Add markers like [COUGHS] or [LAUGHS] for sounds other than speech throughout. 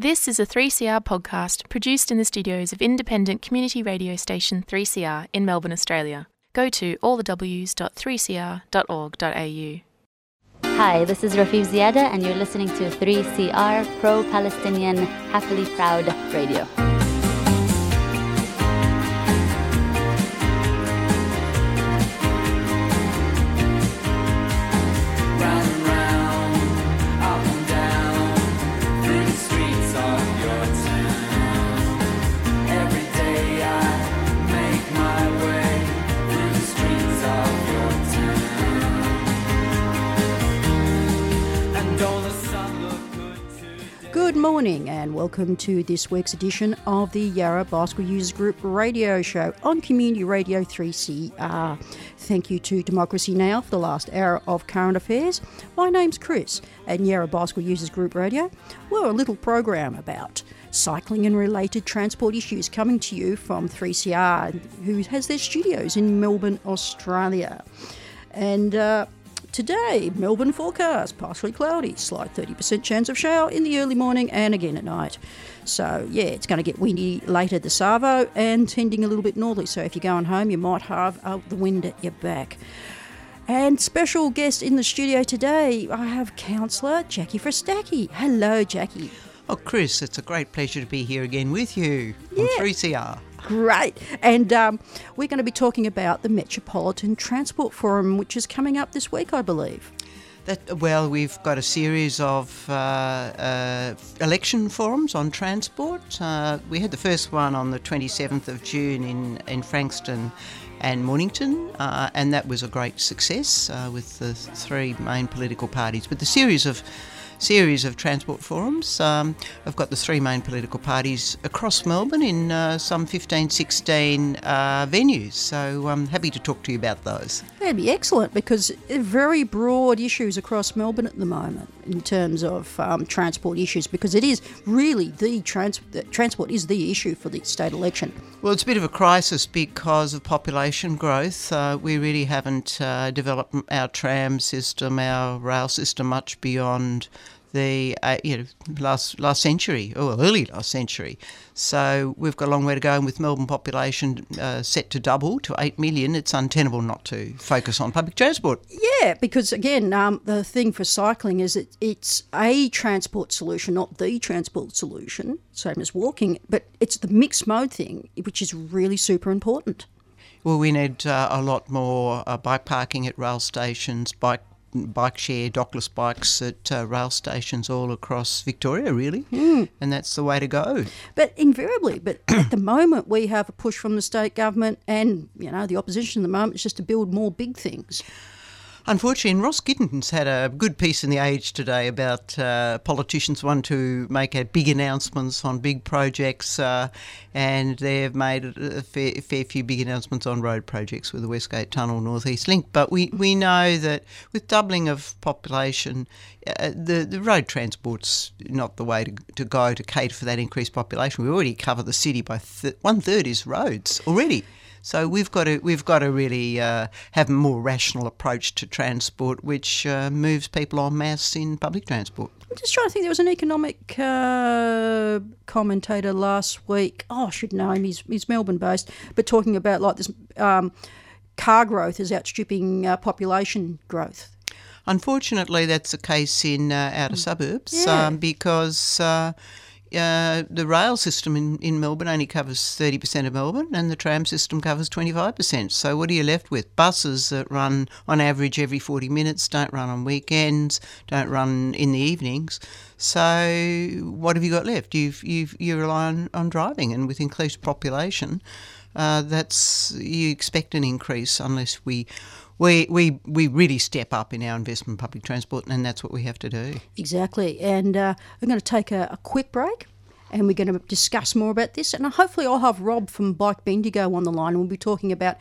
This is a 3CR podcast produced in the studios of independent community radio station 3CR in Melbourne, Australia. Go to allthews.3cr.org.au. Hi, this is Rafif Ziadah, and you're listening to 3CR Pro Palestinian Happily Proud Radio. Morning and welcome to this week's edition of the Yarra Bicycle Users Group radio show on Community Radio 3CR. Thank you to Democracy Now! for the last hour of current affairs. My name's Chris and Yarra Bicycle Users Group Radio. We're a little program about cycling and related transport issues coming to you from 3CR, who has their studios in Melbourne, Australia. And uh, today, Melbourne forecast partially cloudy, slight 30% chance of shower in the early morning and again at night. So, yeah, it's going to get windy later this Savo and tending a little bit northerly. So, if you're going home, you might have uh, the wind at your back. And special guest in the studio today, I have Councillor Jackie Fristacky. Hello, Jackie. Oh, Chris, it's a great pleasure to be here again with you Yeah. on 3CR. Great. And um, we're going to be talking about the Metropolitan Transport Forum, which is coming up this week, I believe. That, well, we've got a series of uh, uh, election forums on transport. Uh, we had the first one on the 27th of June in, in Frankston and Mornington, uh, and that was a great success uh, with the three main political parties. But the series of series of transport forums. Um, I've got the three main political parties across Melbourne in uh, some 15, 16 uh, venues. So I'm happy to talk to you about those. That'd be excellent because very broad issues across Melbourne at the moment in terms of um, transport issues because it is really the trans- the transport is the issue for the state election. Well, it's a bit of a crisis because of population growth. Uh, we really haven't uh, developed our tram system, our rail system much beyond the uh, you know last last century or early last century. So we've got a long way to go, and with Melbourne population uh, set to double to eight million, it's untenable not to focus on public transport. Yeah, because again, um, the thing for cycling is it, it's a transport solution, not the transport solution, same as walking, but it's the mixed mode thing, which is really super important. Well, we need uh, a lot more uh, bike parking at rail stations, bike bike share, dockless bikes at uh, rail stations all across Victoria, really, and that's the way to go. But invariably, but [COUGHS] at the moment we have a push from the state government and you know the opposition at the moment is just to build more big things. Unfortunately, and Ross Gittins had a good piece in the Age today about uh, politicians want to make big announcements on big projects, uh, and they've made a fair, fair few big announcements on road projects with the Westgate Tunnel, North East Link. But we, we know that with doubling of population, uh, the, the road transport's not the way to, to go to cater for that increased population. We already cover the city by th- one third is roads already. So we've got to we've got to really uh, have a more rational approach to transport, which uh, moves people en masse in public transport. I'm just trying to think. There was an economic uh, commentator last week. Oh, I should know him. He's, he's Melbourne based, but talking about like this um, car growth is outstripping uh, population growth. Unfortunately, that's the case in uh, outer suburbs Yeah. um, because. Uh, the rail system in, in Melbourne only covers 30% of Melbourne and the tram system covers 25%. So, what are you left with? Buses that run on average every 40 minutes, don't run on weekends, don't run in the evenings. So, what have you got left? You've, you've, you rely on, on driving, and with increased population, uh, that's you expect an increase unless we. We, we, we really step up in our investment in public transport, and that's what we have to do. Exactly. And uh, I'm going to take a, a quick break and we're going to discuss more about this. And hopefully, I'll have Rob from Bike Bendigo on the line and we'll be talking about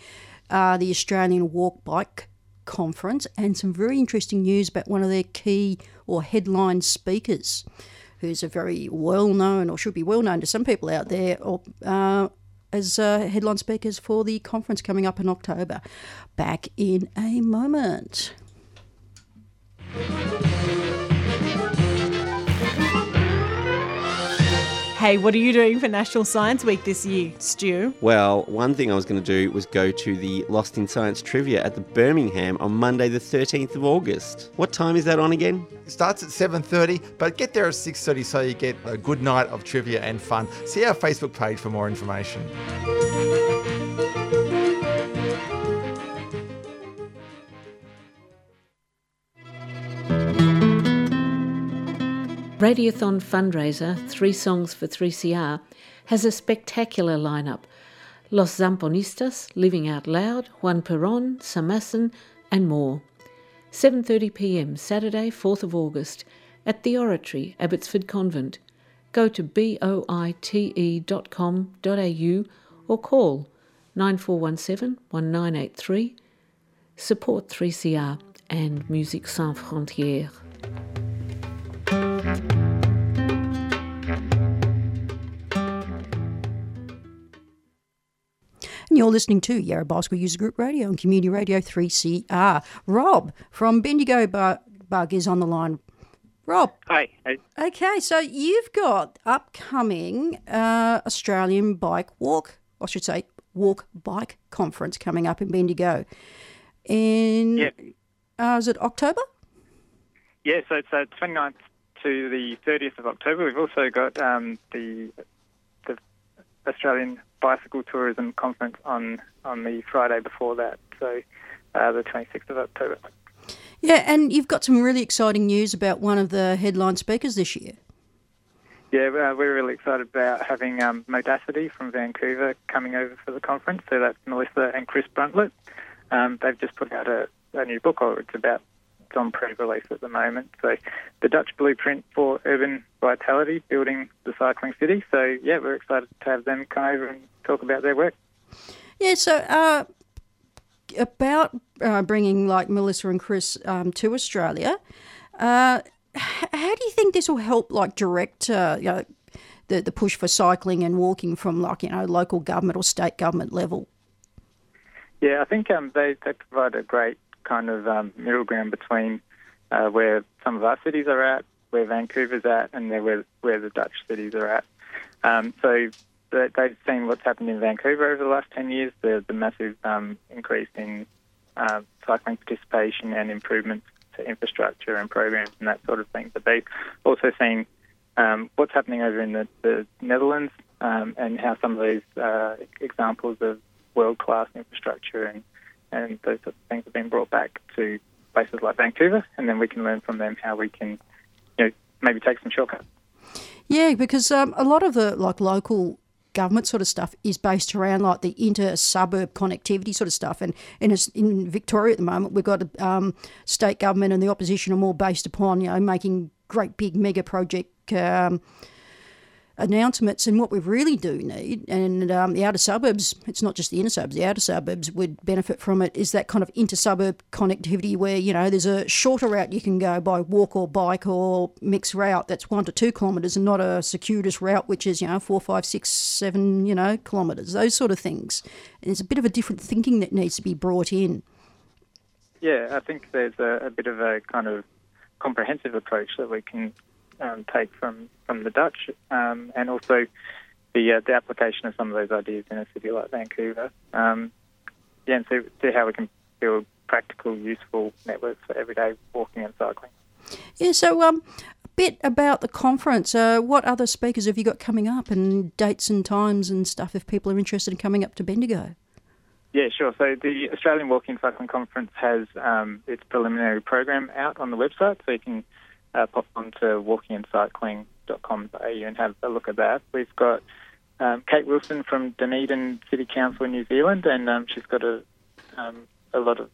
uh, the Australian Walk Bike Conference and some very interesting news about one of their key or headline speakers. Who's a very well known, or should be well known to some people out there, or uh, as uh, headline speakers for the conference coming up in October. Back in a moment. Hey, what are you doing for National Science Week this year, Stu? Well, one thing I was going to do was go to the Lost in Science trivia at the Birmingham on Monday, the 13th of August. What time is that on again? It starts at 7.30, but get there at 6.30 so you get a good night of trivia and fun. See our Facebook page for more information. Radiothon fundraiser, Three Songs for 3CR, has a spectacular lineup. Los Zamponistas, Living Out Loud, Juan Perón, Samassen, and more. 7:30 p.m. Saturday, 4th of August, at the Oratory, Abbotsford Convent. Go to boite.com.au or call 9417 1983. Support 3CR and Musique Sans Frontières. You're listening to Yarra Bicycle User Group Radio and Community Radio 3CR. Rob from Bendigo Bug, Bug is on the line. Rob. Hi. Okay, so you've got upcoming uh, Australian Bike Walk, I should say, Walk Bike Conference coming up in Bendigo. In, Yeah. uh, is it October? Yeah, so it's uh, 29th to the 30th of October. We've also got um, the Australian Bicycle Tourism Conference on on the Friday before that, so uh, the 26th of October. Yeah, and you've got some really exciting news about one of the headline speakers this year. Yeah, uh, we're really excited about having um, Modacity from Vancouver coming over for the conference. So that's Melissa and Chris Bruntlett. Um, they've just put out a, a new book, or it's about it's on pre-release at the moment. So the Dutch blueprint for urban vitality, building the cycling city. So yeah, we're excited to have them come over and talk about their work. Yeah, so uh, about uh, bringing like Melissa and Chris um, to Australia, uh, how do you think this will help like direct uh, you know, the, the push for cycling and walking from like, you know, local government or state government level? Yeah, I think um, they, they provide a great kind of um, middle ground between uh, where some of our cities are at, where Vancouver's at, and then where, where the Dutch cities are at. Um, so they- they've seen what's happened in Vancouver over the last 10 years, the, the massive um, increase in uh, cycling participation and improvements to infrastructure and programs and that sort of thing. But they've also seen um, what's happening over in the, the Netherlands um, and how some of these uh, examples of world-class infrastructure and, and those sorts of things have been brought back to places like Vancouver, and then we can learn from them how we can, you know, maybe take some shortcuts. Yeah, because um, a lot of the like local government sort of stuff is based around like the inter suburb connectivity sort of stuff. And in, in Victoria at the moment, we've got um, state government and the opposition are more based upon you know making great big mega project. Um, announcements and what we really do need and um, the outer suburbs it's not just the inner suburbs the outer suburbs would benefit from it is that kind of inter-suburb connectivity where you know there's a shorter route you can go by walk or bike or mixed route that's one to two kilometres and not a circuitous route which is you know four five six seven you know kilometres those sort of things. And there's a bit of a different thinking that needs to be brought in. Yeah, I think there's a, a bit of a kind of comprehensive approach that we can um, take from, from the Dutch, um, and also the uh, the application of some of those ideas in a city like Vancouver. Um, yeah, and see, see how we can build practical, useful networks for everyday walking and cycling. Yeah, so um, a bit about the conference. Uh, what other speakers have you got coming up, and dates and times and stuff if people are interested in coming up to Bendigo? Yeah, sure. So the Australian Walking Cycling Conference has um, its preliminary program out on the website, so you can uh, pop on to walkingandcycling.com.au and have a look at that. We've got um, Kate Wilson from Dunedin City Council in New Zealand, and um, she's got a, um, a lot of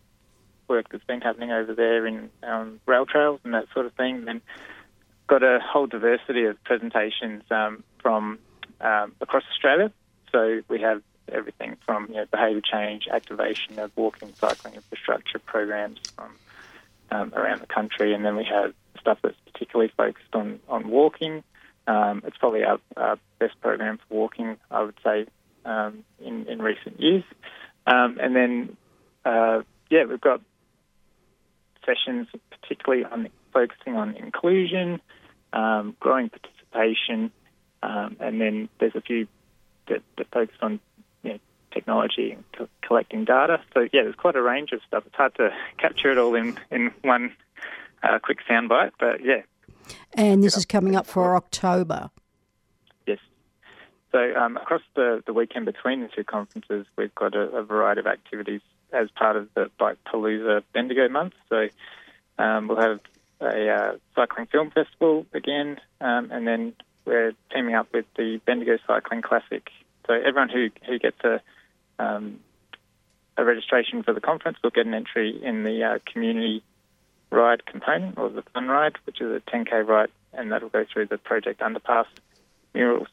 work that's been happening over there in um, rail trails and that sort of thing. And got a whole diversity of presentations um, from um, across Australia. So we have everything from you know, behaviour change, activation of walking, cycling infrastructure programs from around the country, and then we have stuff that's particularly focused on on walking. Um, it's probably our, our best program for walking, I would say, um, in in recent years. Um, and then, uh, yeah, we've got sessions particularly on focusing on inclusion, um, growing participation, um, and then there's a few that, that focus on you know, technology and co- collecting data. So yeah, there's quite a range of stuff. It's hard to [LAUGHS] capture it all in in one uh, quick soundbite, but yeah, And this is coming up for October. Yes. So um, across the, the weekend between the two conferences, we've got a, a variety of activities as part of the Bike Palooza Bendigo month. So um, we'll have a uh, cycling film festival again, um, and then we're teaming up with the Bendigo Cycling Classic. So everyone who, who gets a um, a registration for the conference will get an entry in the uh, community ride component or the fun ride, which is a 10k ride, and that'll go through the Project Underpass murals.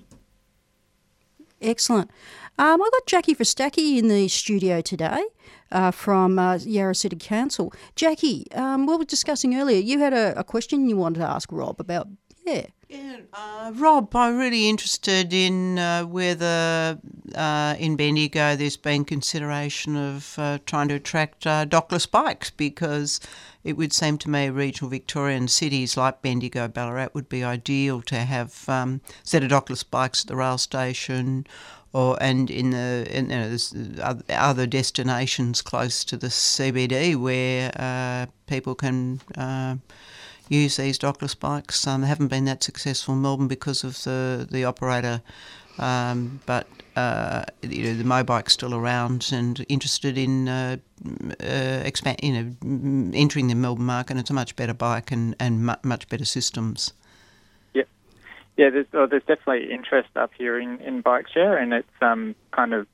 Excellent. Um, I've got Jackie Fristacky in the studio today uh, from uh, Yarra City Council. Jackie, um, we were discussing earlier, you had a, a question you wanted to ask Rob about, yeah. Uh, Rob, I'm really interested in uh, whether uh, in Bendigo there's been consideration of uh, trying to attract uh, dockless bikes because it would seem to me regional Victorian cities like Bendigo, Ballarat would be ideal to have um, set of dockless bikes at the rail station or and in the in, you know, other destinations close to the CBD where uh, people can uh, use these dockless bikes. Um, they haven't been that successful in Melbourne because of the the operator, um, but uh, you know the Mobike's still around and interested in uh, uh, expand, you know, entering the Melbourne market. It's a much better bike and and mu- much better systems. Yeah, there's, oh, there's definitely interest up here in, in bike share, and it's um, kind of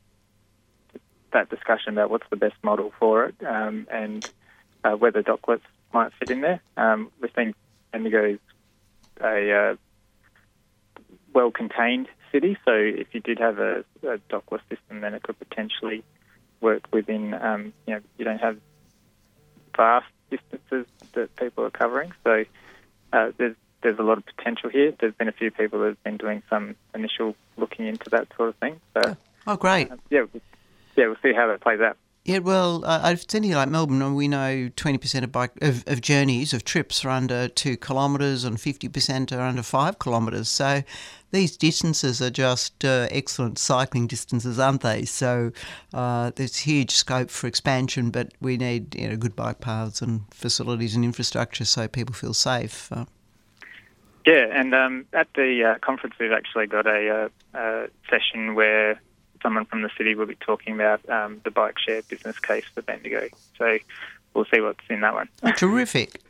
that discussion about what's the best model for it um, and uh, whether dockless might fit in there. Um, we think Bendigo is a uh, well contained city, so if you did have a, a dockless system, then it could potentially work within, um, you know, you don't have vast distances that people are covering. So uh, there's there's a lot of potential here. There's been a few people that have been doing some initial looking into that sort of thing. So Oh, great. yeah, yeah, we'll see how that plays out. Yeah, well, uh, I've seen here like Melbourne, and we know 20% of bike of, of journeys of trips are under two kilometres and 50% are under five kilometres. So these distances are just uh, excellent cycling distances, aren't they? So uh, there's huge scope for expansion, but we need you know good bike paths and facilities and infrastructure so people feel safe. Uh, Yeah, and um, at the uh, conference, we've actually got a, uh, uh session where someone from the city will be talking about um, the bike share business case for Bendigo. So we'll see what's in that one. oh, [LAUGHS] terrific.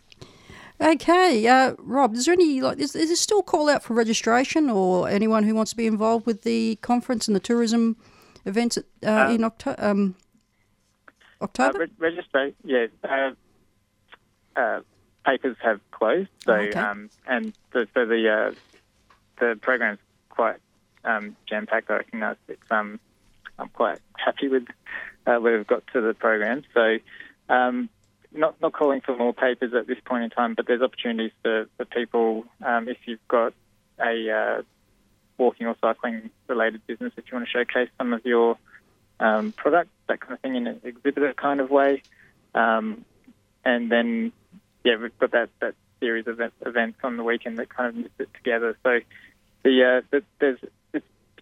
Okay, uh, Rob, is there any, like, is, is there still a call out for registration or anyone who wants to be involved with the conference and the tourism events at, uh, Uh, in Octo- um, October? Uh, re- register, yeah. Uh, uh, papers have closed, so Oh, okay. um, and the, so the uh, the program's quite um, jam packed. I that's- it's um, I'm quite happy with uh, where we've got to the program. So. Um, not not calling for more papers at this point in time, but there's opportunities for, for people um, if you've got a uh, walking or cycling related business, if you want to showcase some of your um, product, that kind of thing, in an exhibitor kind of way. Um, and then, yeah, we've got that, that series of events on the weekend that kind of knits it together. So the, uh, the there's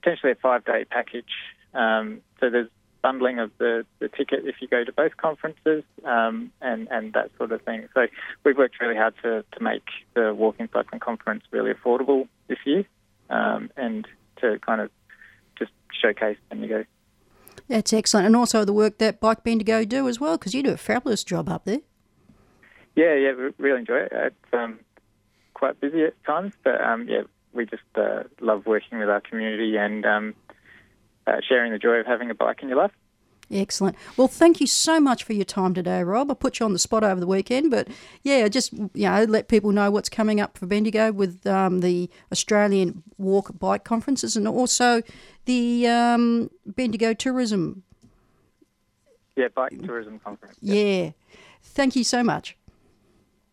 potentially a five day package. Um, so there's bundling of the, the ticket if you go to both conferences um, and, and that sort of thing. So we've worked really hard to, to make the Walking Cycling Conference really affordable this year um, and to kind of just showcase Bendigo. That's excellent. And also the work that Bike Bendigo do as well, because you do a fabulous job up there. Yeah, yeah, we really enjoy it. It's um, quite busy at times, but um, yeah, we just uh, love working with our community and um, uh, sharing the joy of having a bike in your life. Excellent. Well, thank you so much for your time today, Rob. I put you on the spot over the weekend, but yeah, just you know, let people know what's coming up for Bendigo with um, the Australian Walk Bike Conferences and also the um, Bendigo Tourism. Yeah, bike tourism conference. Yeah. Thank you so much.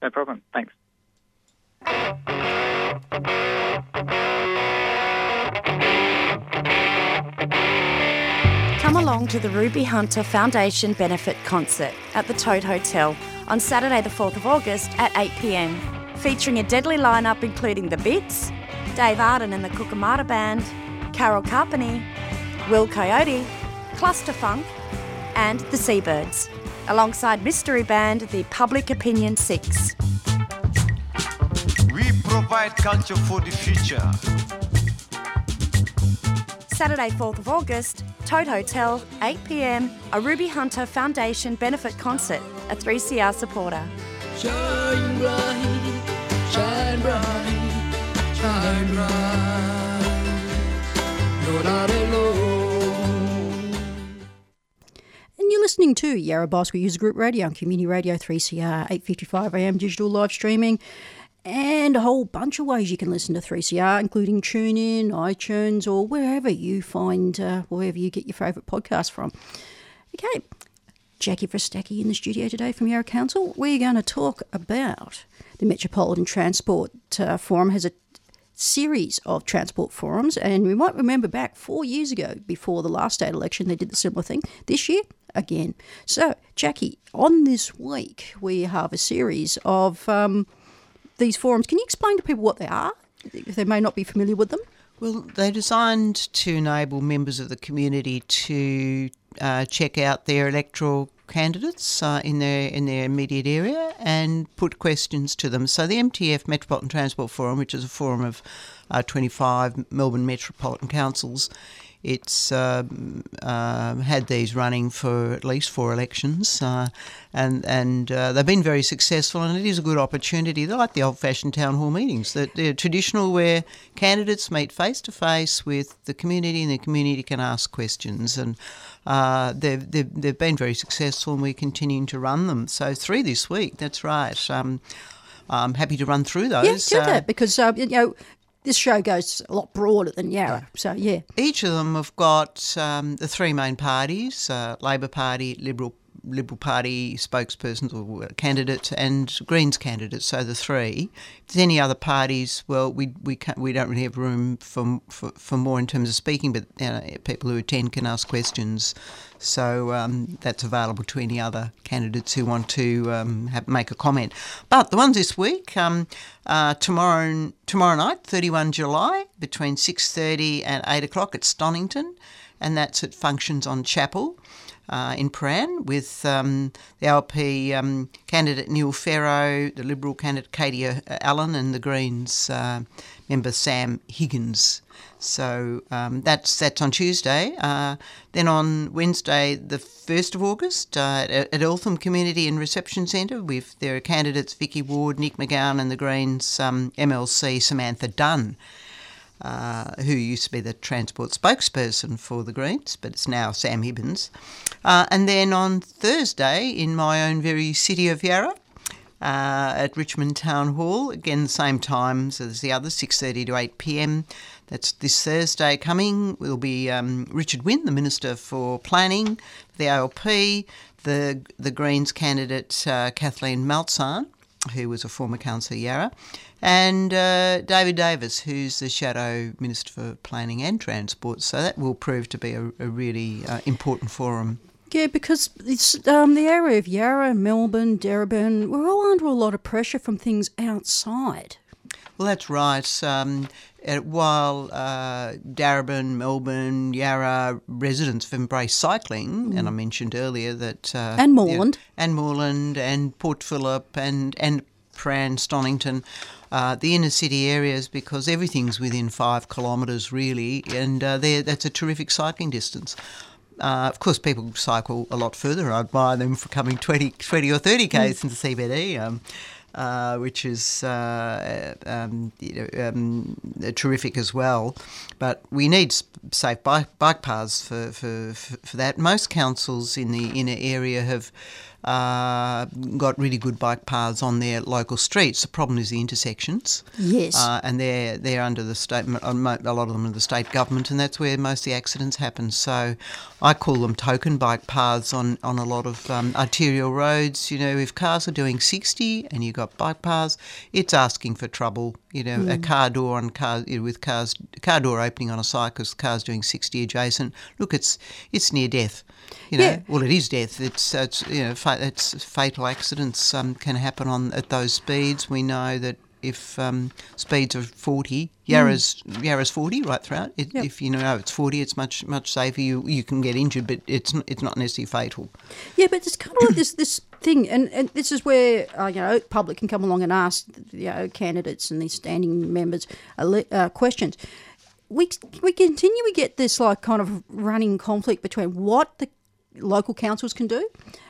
No problem. Thanks. Come along to the Ruby Hunter Foundation Benefit Concert at the Tote Hotel on Saturday, the 4th of August at 8 pm, featuring a deadly lineup including The Bits, Dave Arden and the Cookamata Band, Carol Carpeny, Will Coyote, Cluster Funk, and the Seabirds, alongside mystery band The Public Opinion Six. We provide culture for the future. Saturday, 4th of August, Tote Hotel, 8 pm, a Ruby Hunter Foundation benefit concert, a 3CR supporter. Shine bright, shine bright, shine bright. You're not alone. And you're listening to Yarra Bosco User Group Radio on Community Radio 3CR, 855 AM digital live streaming, and a whole bunch of ways you can listen to 3CR, including TuneIn, iTunes, or wherever you find, uh, wherever you get your favourite podcast from. Okay, Jackie Fristacky in the studio today from Yarra Council. We're going to talk about the Metropolitan Transport uh, Forum has a series of transport forums, and we might remember back four years ago, before the last state election, they did the similar thing. This year, again. So, Jackie, on this week, we have a series of um, these forums. Can you explain to people what they are, if they may not be familiar with them? Well, they're designed to enable members of the community to uh, check out their electoral candidates uh, in their in their immediate area and put questions to them. So the MTF Metropolitan Transport Forum, which is a forum of uh, 25 Melbourne metropolitan councils, it's um, um, had these running for at least four elections, uh, and and uh, they've been very successful. And it is a good opportunity. They're like the old-fashioned town hall meetings. That they're traditional, where candidates meet face to face with the community, and the community can ask questions. And uh, they've, they've they've been very successful, and we're continuing to run them. So three this week. That's right. Um, I'm happy to run through those. Yeah, do Uh, that because uh, you know this show goes a lot broader than Yarra. So yeah, Each of them have got um, the three main parties: uh, Labor Party, Liberal Liberal Party spokespersons or candidates, and Greens candidates. So the three. If there's any other parties, well, we we can't, we don't really have room for for, for more in terms of speaking, but you know, people who attend can ask questions. So um, that's available to any other candidates who want to um, have, make a comment. But the ones this week, um, uh, tomorrow tomorrow night, 31 July, between 6:30 and 8 o'clock at Stonington, and that's at Functions on Chapel. Uh, in Prahran with um, the LP um, candidate Neil Farrow, the Liberal candidate Katie uh, Allen, and the Greens uh, member Sam Hibbins. So um, that's that's on Tuesday. Uh, then on Wednesday, the first of August, uh, at, Eltham Community and Reception Centre, with there are candidates Vicky Ward, Nick McGowan, and the Greens um, MLC Samantha Dunn. Uh, who used to be the transport spokesperson for the Greens, but it's now Sam Hibbins. Uh, and then on Thursday, in my own very city of Yarra, uh, at Richmond Town Hall, again same times as the others, 6.30 to 8 p.m. That's this Thursday coming. We'll be um, Richard Wynne, the Minister for Planning, the ALP, the, the Greens candidate uh, Kathleen Maltzahn, who was a former councillor Yarra, and uh, David Davis, who's the Shadow Minister for Planning and Transport. So that will prove to be a, a really uh, important forum. Yeah, because it's um, the area of Yarra, Melbourne, Darebin. We're all under a lot of pressure from things outside. Well, that's right. Um, while uh, Darebin, Melbourne, Yarra residents have embraced cycling, and I mentioned earlier that uh, And Moreland. and Moreland, and Port Phillip, and and Prahran, Stonington, uh, the inner city areas, because everything's within five kilometres really, and uh, there that's a terrific cycling distance. Uh, of course, people cycle a lot further. I admire them for coming 20, 20 or 30 k's into CBD, um, uh, which is uh, um, you know, um, terrific as well. But we need safe bike, bike paths for, for, for that. Most councils in the inner area have uh, got really good bike paths on their local streets. The problem is the intersections. Yes. Uh, and they're they're under the state. A lot of them are the state government, and that's where most of the accidents happen. So, I call them token bike paths on on a lot of um, arterial roads. You know, if cars are doing sixty and you've got bike paths, it's asking for trouble. You know, a Mm. car door on car you know, with cars car door opening on a cyclist, cars doing sixty adjacent. Look, it's it's near death. You know, Yeah. well, it is death. It's it's you know, it's fatal accidents um, can happen on at those speeds. We know that if um, speeds are 40, Yarra's Yarra's 40 right throughout. It, Yep. If you know it's 40, it's much much safer. You you can get injured, but it's it's not necessarily fatal. Yeah, but it's kind of like this this thing, and, and this is where uh, you know public can come along and ask you know candidates and these standing members uh, uh, questions. We we continue to get this like kind of running conflict between what the local councils can do,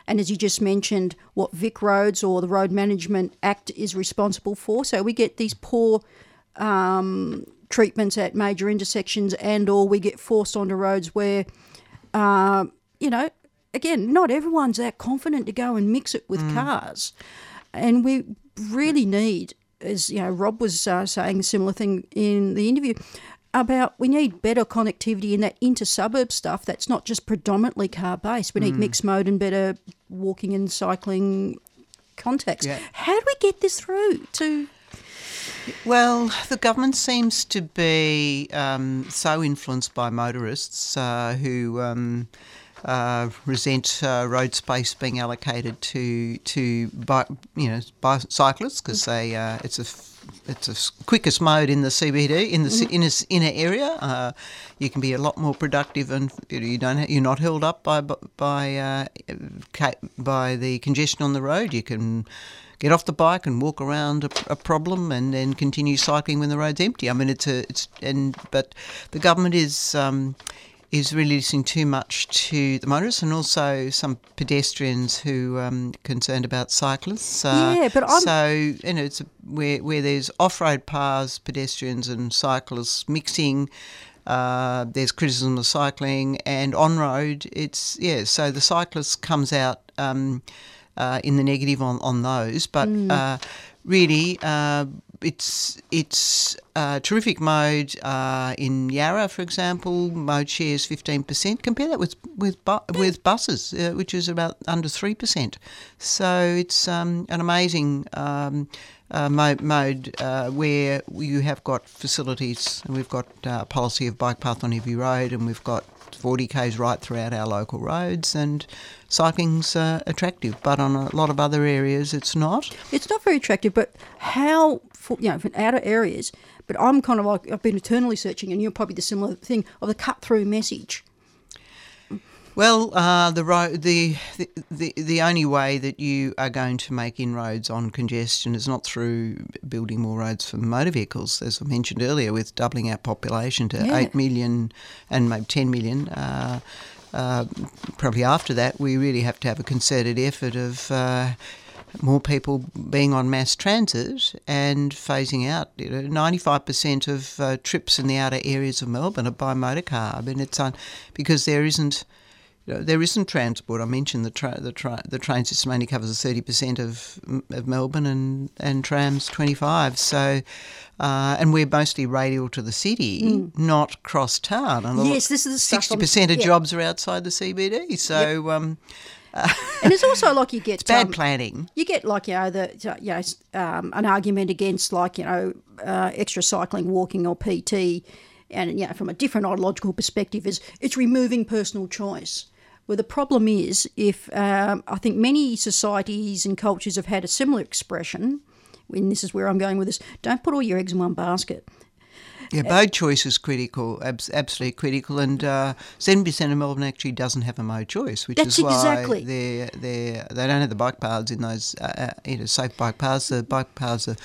and as you just mentioned, what Vic Roads or the Road Management Act is responsible for. So we get these poor um, treatments at major intersections, and or we get forced onto roads where, uh, you know, again, not everyone's that confident to go and mix it with cars, and we really need, as you know, Rob was uh, saying a similar thing in the interview. About we need better connectivity in that inter suburb stuff that's not just predominantly car based. We need Mm. mixed mode and better walking and cycling context. Yeah. How do we get this through to Well, the government seems to be um, so influenced by motorists uh, who um, uh, resent uh, road space being allocated to to bi- you know bicyclists because they uh, it's a it's the quickest mode in the CBD in the ci- Mhm. in a s inner area. Uh, you can be a lot more productive and you don't you're not held up by by uh, by the congestion on the road. You can get off the bike and walk around a, a problem and then continue cycling when the road's empty. I mean, it's a it's and but the government is. Um, is really listening too much to the motorists and also some pedestrians who um, concerned about cyclists. Uh, Yeah, but I'm- so you know, it's a, where where there's off-road paths, pedestrians and cyclists mixing. Uh, there's criticism of cycling and on road. It's yeah. So the cyclist comes out um, uh, in the negative on on those, but Mm. uh, really. Uh, it's it's uh, terrific mode uh, in Yarra, for example. Mode shares fifteen percent. Compare that with with bu- with buses, uh, which is about under three percent. So it's um, an amazing um, uh, mode, mode uh, where you have got facilities, and we've got uh, policy of bike path on every road, and we've got 40 k's right throughout our local roads, and cycling's uh, attractive. But on a lot of other areas, it's not. It's not very attractive, but how, for, you know, for outer areas, but I'm kind of like, I've been eternally searching, and you're probably the similar thing of the cut through message. Well, uh, the, ro- the the the the only way that you are going to make inroads on congestion is not through building more roads for motor vehicles, as I mentioned earlier, with doubling our population to Yeah. eight million and maybe ten million. Uh, uh, probably after that, we really have to have a concerted effort of. Uh, more people being on mass transit and phasing out. You know, 95% of uh, trips in the outer areas of Melbourne are by motor car. I mean, it's un- because there isn't. You know, there isn't transport. I mentioned the tra- the tra- the train system only covers thirty percent of of Melbourne and and trams twenty five. So, uh, and we're mostly radial to the city, Mm. not cross town. And Yes, this is the stuff I'm- sixty percent of yeah. jobs are outside the CBD. So, um, [LAUGHS] And it's also like you get it's bad um, planning. You get like you know the you know um, an argument against like you know uh, extra cycling, walking, or PT, and you know from a different ideological perspective is it's removing personal choice. Well, the problem is if um, I think many societies and cultures have had a similar expression. And this is where I'm going with this. Don't put all your eggs in one basket. Yeah, mode choice is critical, absolutely critical, and uh, seven percent of Melbourne actually doesn't have a mode choice, which That's is why exactly. they they they don't have the bike paths in those uh, uh, you know safe bike paths. The bike paths are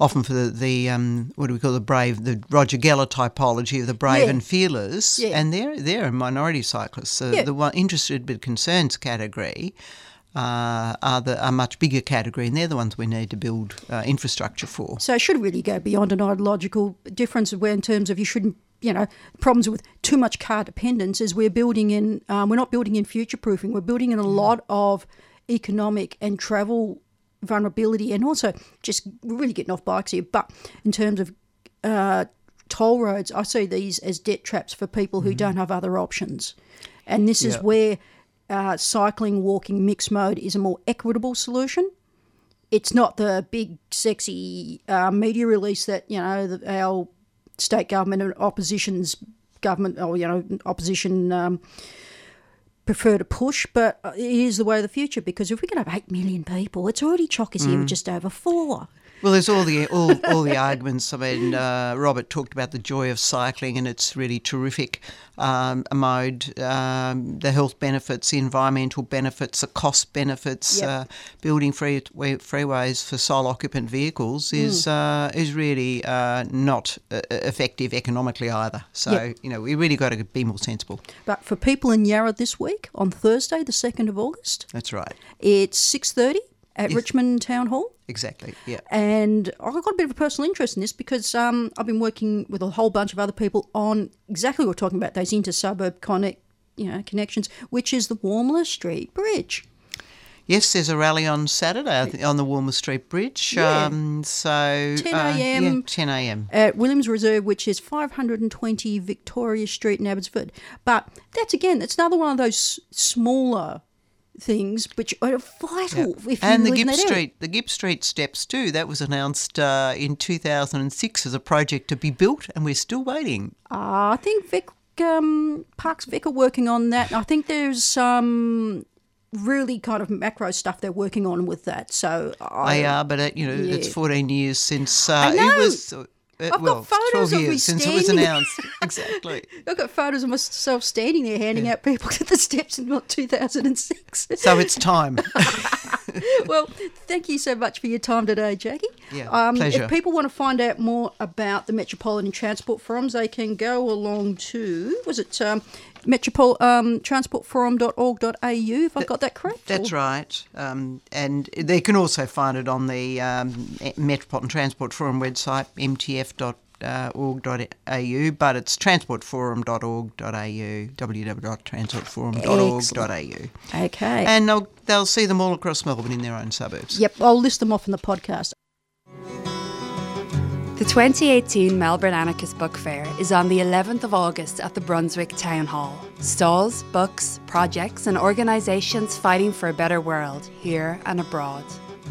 often for the, the um, what do we call the brave, the Roger Geller typology of the brave Yeah. and fearless, Yeah. and they're they're a minority cyclists. So Yeah. the one interested but concerns category. Uh, are the a much bigger category, and they're the ones we need to build uh, infrastructure for. So it should really go beyond an ideological difference where in terms of you shouldn't, you know, problems with too much car dependence is we're building in, um, we're not building in future proofing, we're building in a lot of economic and travel vulnerability and also just really getting off bikes here. But in terms of uh, toll roads, I see these as debt traps for people who don't have other options. And this is Yeah. where uh, cycling, walking, mixed mode is a more equitable solution it's not the big sexy uh, media release that you know the, our state government and opposition's government or you know opposition um, prefer to push, but it is the way of the future because if we can have eight million people, it's already chockers here with Mm. just over four. Well, there's all the all, all the arguments. I mean, uh, Robert talked about the joy of cycling, and it's really terrific um, mode. Um, the health benefits, the environmental benefits, the cost benefits. Yep. Uh, building free freeways for sole occupant vehicles is uh, is really uh, not uh, effective economically either. So Yep. you know we really got to be more sensible. But for people in Yarra this week, on Thursday, the 2nd of August, That's right. it's 6.30 at Yes. Richmond Town Hall. Exactly. Yeah. And I've got a bit of a personal interest in this because um, I've been working with a whole bunch of other people on exactly what we're talking about, those inter-suburb connect, you know, connections, which is the Walmer Street Bridge. Yes, there's a rally on Saturday on the Walmer Street Bridge. Yeah. Um, so 10 uh, a.m. yeah, 10 a.m. at Williams Reserve, which is 520 Victoria Street in Abbotsford. But that's again, that's another one of those smaller things which are vital if and you the Gipps. Street, the Gipps Street steps too. That was announced uh, in 2006 as a project to be built, and we're still waiting. Uh, I think Vic, um, Parks Vic are working on that. I think there's some really kind of macro stuff they're working on with that. So I, They are, but uh, you know, it's 14 years since uh, it was. I've got well, photos 12 of me since it was standing- announced. [LAUGHS] exactly. I've got photos of myself standing there handing out people to the steps in what, 2006. So it's time. [LAUGHS] [LAUGHS] well, thank you so much for your time today, Jackie. Yeah, um, pleasure. If people want to find out more about the Metropolitan Transport Forums, they can go along to, was it um, metropol, um, transportforum.org.au, if I've got that correct? That's Or- right. Um, and they can also find it on the um, Metropolitan Transport Forum website, Uh, mtf.org.au, but it's transportforum.org.au, www.transportforum.org.au. Okay. And they'll, they'll see them all across Melbourne in their own suburbs. Yep, I'll list them off in the podcast. The 2018 Melbourne Anarchist Book Fair is on the 11th of August at the Brunswick Town Hall. Stalls, books, projects, and organisations fighting for a better world, here and abroad.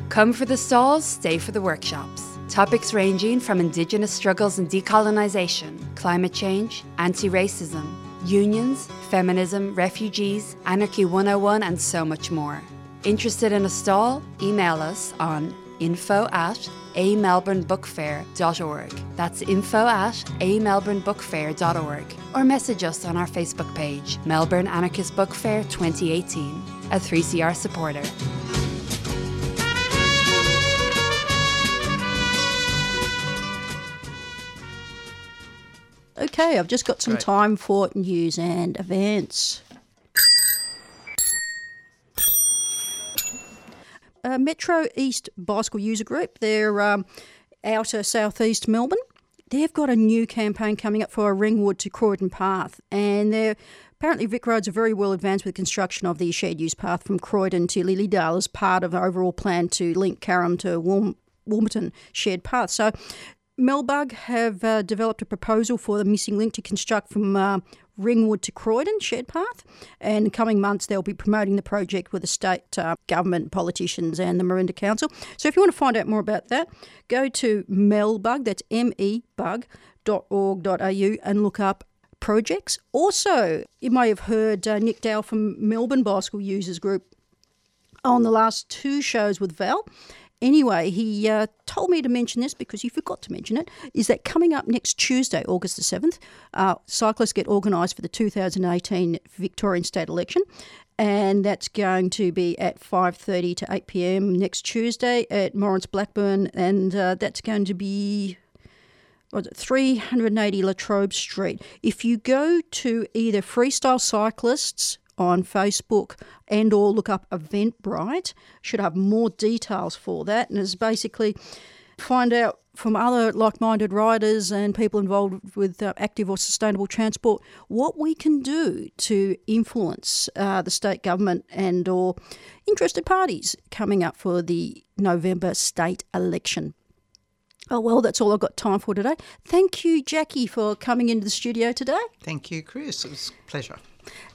Come for the stalls, stay for the workshops. Topics ranging from Indigenous struggles and decolonisation, climate change, anti racism, unions, feminism, refugees, Anarchy 101, and so much more. Interested in a stall? Email us on info at amelbournebookfair.org. That's info at amelbournebookfair.org. Or message us on our Facebook page, Melbourne Anarchist Book Fair 2018, a 3CR supporter. Okay, I've just got some Great. time for news and events. Uh, Metro East Bicycle User Group, they're um, outer southeast Melbourne. They've got a new campaign coming up for a Ringwood to Croydon path, and they're apparently Vic Roads are very well advanced with construction of the shared use path from Croydon to Lilydale as part of an overall plan to link Carrum to Warm, Warburton shared path. So Melbug have uh, developed a proposal for the missing link to construct from uh, Ringwood to Croydon shared path. And in coming months, they'll be promoting the project with the state uh, government, politicians, and the Maroondah Council. So if you want to find out more about that, go to melbug, that's mebug.org.au, and look up projects. Also, you may have heard uh, Nick Dow from Melbourne Bicycle Users Group on the last two shows with Val. Anyway, he uh, told me to mention this because he forgot to mention it. Is that coming up next Tuesday, August the seventh? Uh, cyclists get organised for the 2018 Victorian state election, and that's going to be at 5:30 to 8 p.m. next Tuesday at Maurice Blackburn, and uh, that's going to be was it 380 Latrobe Street. If you go to either Freestyle Cyclists on Facebook and or look up Eventbrite, should have more details for that. And it's basically find out from other like-minded riders and people involved with uh, active or sustainable transport what we can do to influence uh, the state government and or interested parties coming up for the November state election. Oh, well, that's all I've got time for today. Thank you, Jackie, for coming into the studio today. Thank you, Chris. It was a pleasure.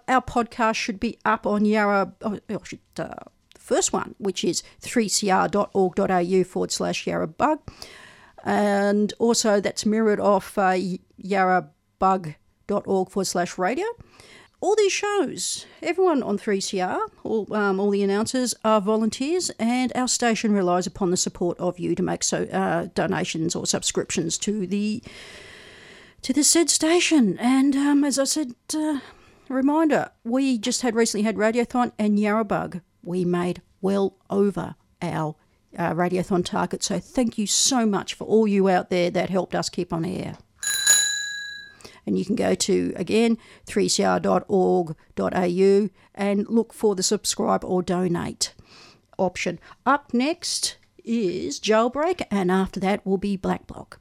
Our podcast should be up on Yarra, oh, oh, should, uh, the first one, which is 3cr.org.au forward slash Yarra Bug. And also that's mirrored off uh, yarrabug.org forward slash radio. all these shows, everyone on 3CR, all, um, all the announcers are volunteers, and our station relies upon the support of you to make so uh, donations or subscriptions to the to the said station. And um, as I said, uh, reminder: we just had recently had Radiothon and Yarrabug. We made well over our uh, Radiothon target. So thank you so much for all you out there that helped us keep on air. And you can go to, again, 3cr.org.au and look for the subscribe or donate option. Up next is Jailbreak, and after that will be Black Block.